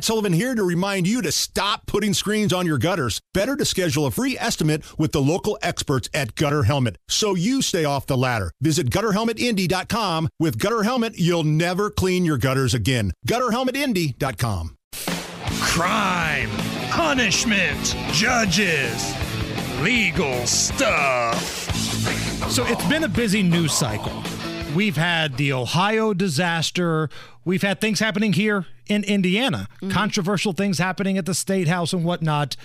Matt Sullivan here to remind you to stop putting screens on your gutters. Better to schedule a free estimate with the local experts at Gutter Helmet so you stay off the ladder. Visit gutterhelmetindy.com. With Gutter Helmet, you'll never clean your gutters again. Gutterhelmetindy.com. Crime, punishment, judges, legal stuff. So it's been a busy news cycle. We've had the Ohio disaster. We've had things happening here in Indiana, mm-hmm. controversial things happening at the state house and whatnot.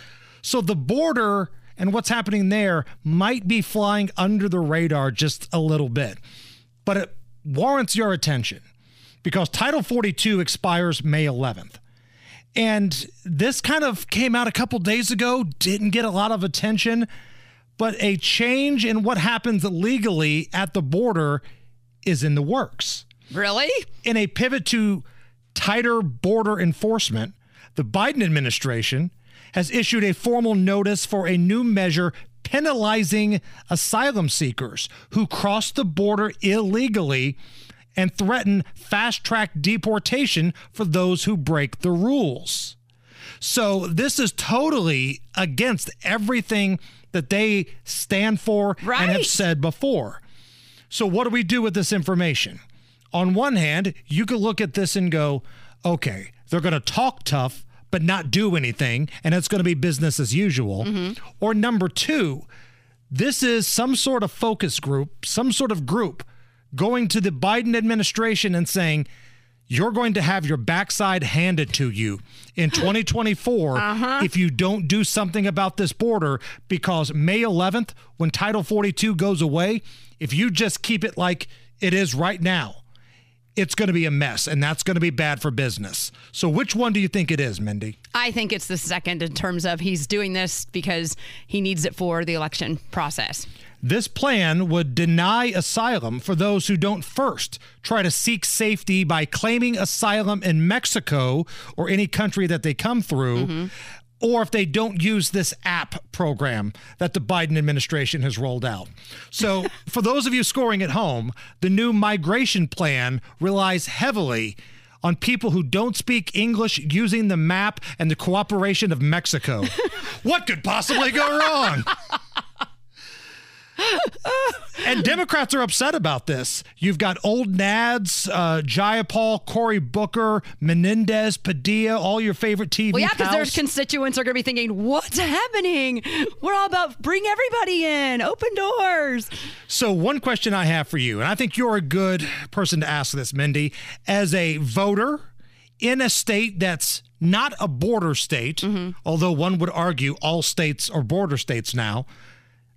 So the border and what's happening there might be flying under the radar just a little bit. But it warrants your attention because Title 42 expires May 11th. And this kind of came out a couple days ago, didn't get a lot of attention, but a change in what happens legally at the border is in the works. Really? In a pivot to tighter border enforcement, the Biden administration has issued a formal notice for a new measure penalizing asylum seekers who cross the border illegally and threaten fast track deportation for those who break the rules. So, this is totally against everything that they stand for and have said before. So, what do we do with this information? On one hand, you could look at this and go, okay, they're going to talk tough, but not do anything, and it's going to be business as usual. Mm-hmm. Or number two, this is some sort of focus group, some sort of group going to the Biden administration and saying, you're going to have your backside handed to you in 2024 uh-huh. if you don't do something about this border because May 11th, when Title 42 goes away, if you just keep it like it is right now, it's going to be a mess and that's going to be bad for business. So, which one do you think it is, Mindy? I think it's the second in terms of he's doing this because he needs it for the election process. This plan would deny asylum for those who don't first try to seek safety by claiming asylum in Mexico or any country that they come through, mm-hmm. Or if they don't use this app program that the Biden administration has rolled out. So, for those of you scoring at home, the new migration plan relies heavily on people who don't speak English using the map and the cooperation of Mexico. what could possibly go wrong? and Democrats are upset about this. You've got old Nads, uh, Jayapal, Cory Booker, Menendez, Padilla, all your favorite TV Well, yeah, because their constituents are going to be thinking, what's happening? We're all about bring everybody in, open doors. So, one question I have for you, and I think you're a good person to ask this, Mindy, as a voter in a state that's not a border state, although one would argue all states are border states now.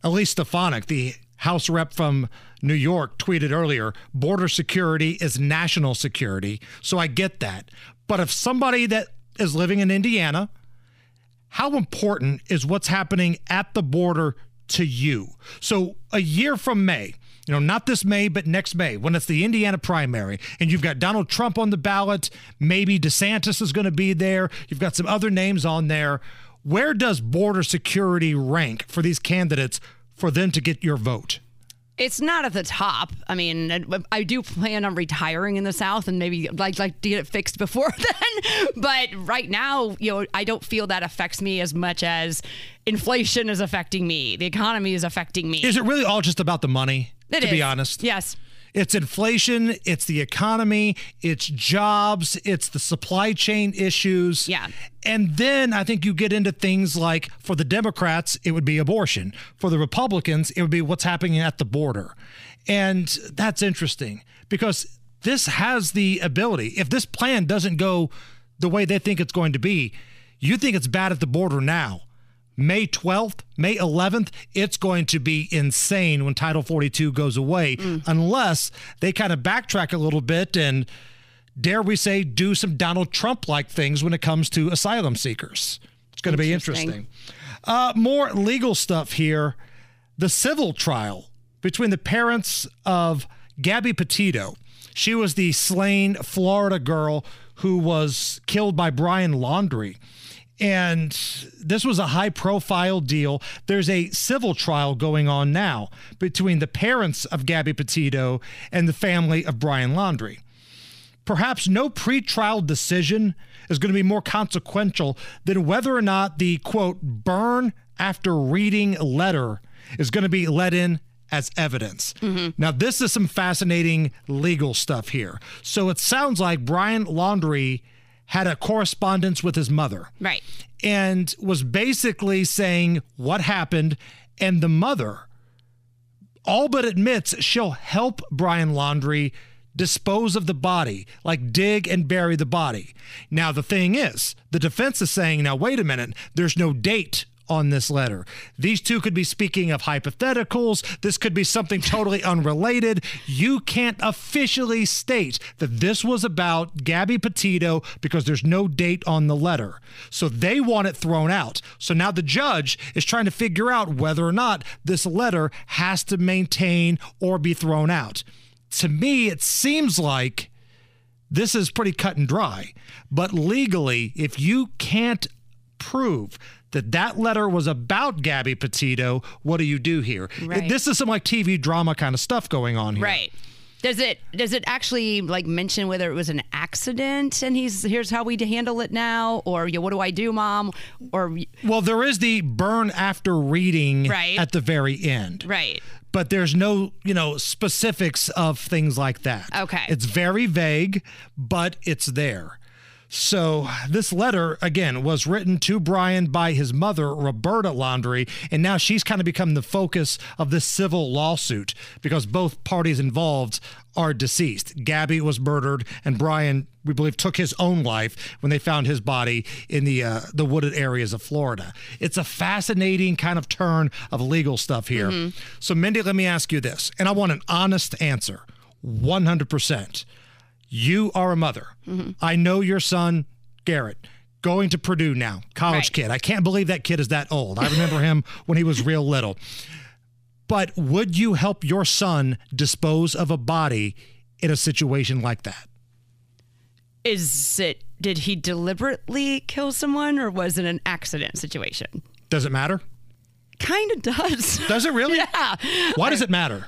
Elise Stefanik, the House rep from New York, tweeted earlier border security is national security. So I get that. But if somebody that is living in Indiana, how important is what's happening at the border to you? So a year from May, you know, not this May, but next May, when it's the Indiana primary, and you've got Donald Trump on the ballot, maybe DeSantis is going to be there, you've got some other names on there. Where does border security rank for these candidates for them to get your vote? It's not at the top. I mean, I do plan on retiring in the South and maybe like like to get it fixed before then. But right now, you know, I don't feel that affects me as much as inflation is affecting me. The economy is affecting me. Is it really all just about the money? It to be honest, Yes. It's inflation, it's the economy, it's jobs, it's the supply chain issues. Yeah. And then I think you get into things like for the Democrats, it would be abortion. For the Republicans, it would be what's happening at the border. And that's interesting because this has the ability, if this plan doesn't go the way they think it's going to be, you think it's bad at the border now. May 12th, May 11th, it's going to be insane when Title 42 goes away, unless they kind of backtrack a little bit and, dare we say, do some Donald Trump like things when it comes to asylum seekers. It's going to be Interesting. Uh, more legal stuff here. The civil trial between the parents of Gabby Petito. She was the slain Florida girl who was killed by Brian Laundrie. And this was a high profile deal. There's a civil trial going on now between the parents of Gabby Petito and the family of Brian Laundrie. Perhaps no pretrial decision is going to be more consequential than whether or not the quote burn after reading letter is going to be let in as evidence. Mm-hmm. Now, this is some fascinating legal stuff here. So it sounds like Brian Laundrie had a correspondence with his mother Right. and was basically saying what happened. And the mother all but admits she'll help Brian Laundrie dispose of the body, like dig and bury the body. Now, the thing is, the defense is saying, now, wait a minute, there's no date on this letter. These two could be speaking of hypotheticals. This could be something totally unrelated. You can't officially state that this was about Gabby Petito because there's no date on the letter. So they want it thrown out. So now the judge is trying to figure out whether or not this letter has to maintain or be thrown out. To me, it seems like this is pretty cut and dry. But legally, if you can't prove that that letter was about Gabby Petito, what do you do here? Right. This is some like TV drama kind of stuff going on here. Right. Does it does it actually like mention whether it was an accident and he's here's how we handle it now or you what do I do, mom? Or Well, there is the burn after reading Right. at the very end. right. But there's no, you know, specifics of things like that. Okay. It's very vague, but it's there. So this letter again was written to Brian by his mother Roberta Laundrie and now she's kind of become the focus of this civil lawsuit because both parties involved are deceased. Gabby was murdered and Brian we believe took his own life when they found his body in the uh, the wooded areas of Florida. It's a fascinating kind of turn of legal stuff here. So Mindy, let me ask you this and I want an honest answer. 100%. You are a mother. Mm-hmm. I know your son, Garrett, going to Purdue now, college Right. kid. I can't believe that kid is that old. I remember him when he was real little. But would you help your son dispose of a body in a situation like that? Is it did he deliberately kill someone or was it an accident situation? Does it matter? Kind of does. Does it really? yeah. Why does it matter?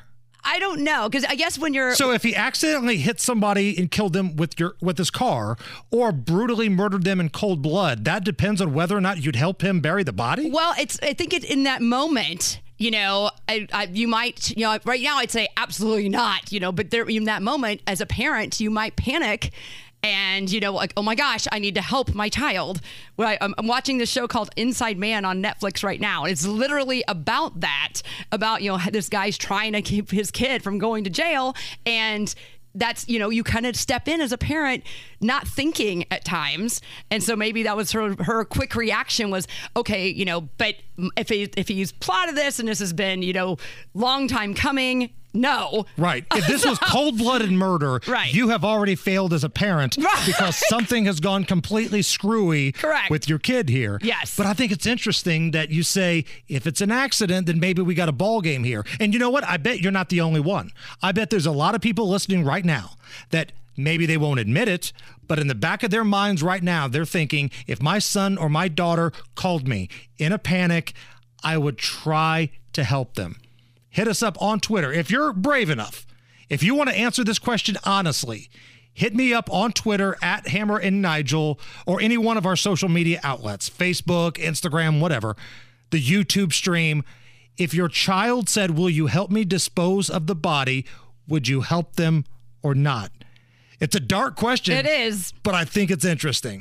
I don't know because I guess when you're So if he accidentally hit somebody and killed them with your with his car or brutally murdered them in cold blood, that depends on whether or not you'd help him bury the body? Well, it's. I think it in that moment. You know, I, I, you might. You know, right now I'd say absolutely not. You know, but there in that moment, as a parent, you might panic. And you know, like, oh my gosh, I need to help my child. Well, I, I'm, I'm watching this show called Inside Man on Netflix right now. It's literally about that. About you know, this guy's trying to keep his kid from going to jail, and that's you know you kind of step in as a parent not thinking at times and so maybe that was her her quick reaction was okay you know but if he if he's plotted this and this has been you know long time coming no Right. If this was cold blooded murder, Right. you have already failed as a parent Right. because something has gone completely screwy Correct. with your kid here. Yes. But I think it's interesting that you say if it's an accident, then maybe we got a ball game here. And you know what? I bet you're not the only one. I bet there's a lot of people listening right now that maybe they won't admit it, but in the back of their minds right now, they're thinking if my son or my daughter called me in a panic, I would try to help them hit us up on Twitter. If you're brave enough, if you want to answer this question honestly, hit me up on Twitter at Hammer and Nigel or any one of our social media outlets Facebook, Instagram, whatever, the YouTube stream. If your child said, Will you help me dispose of the body? Would you help them or not? It's a dark question. it is But I think it's interesting.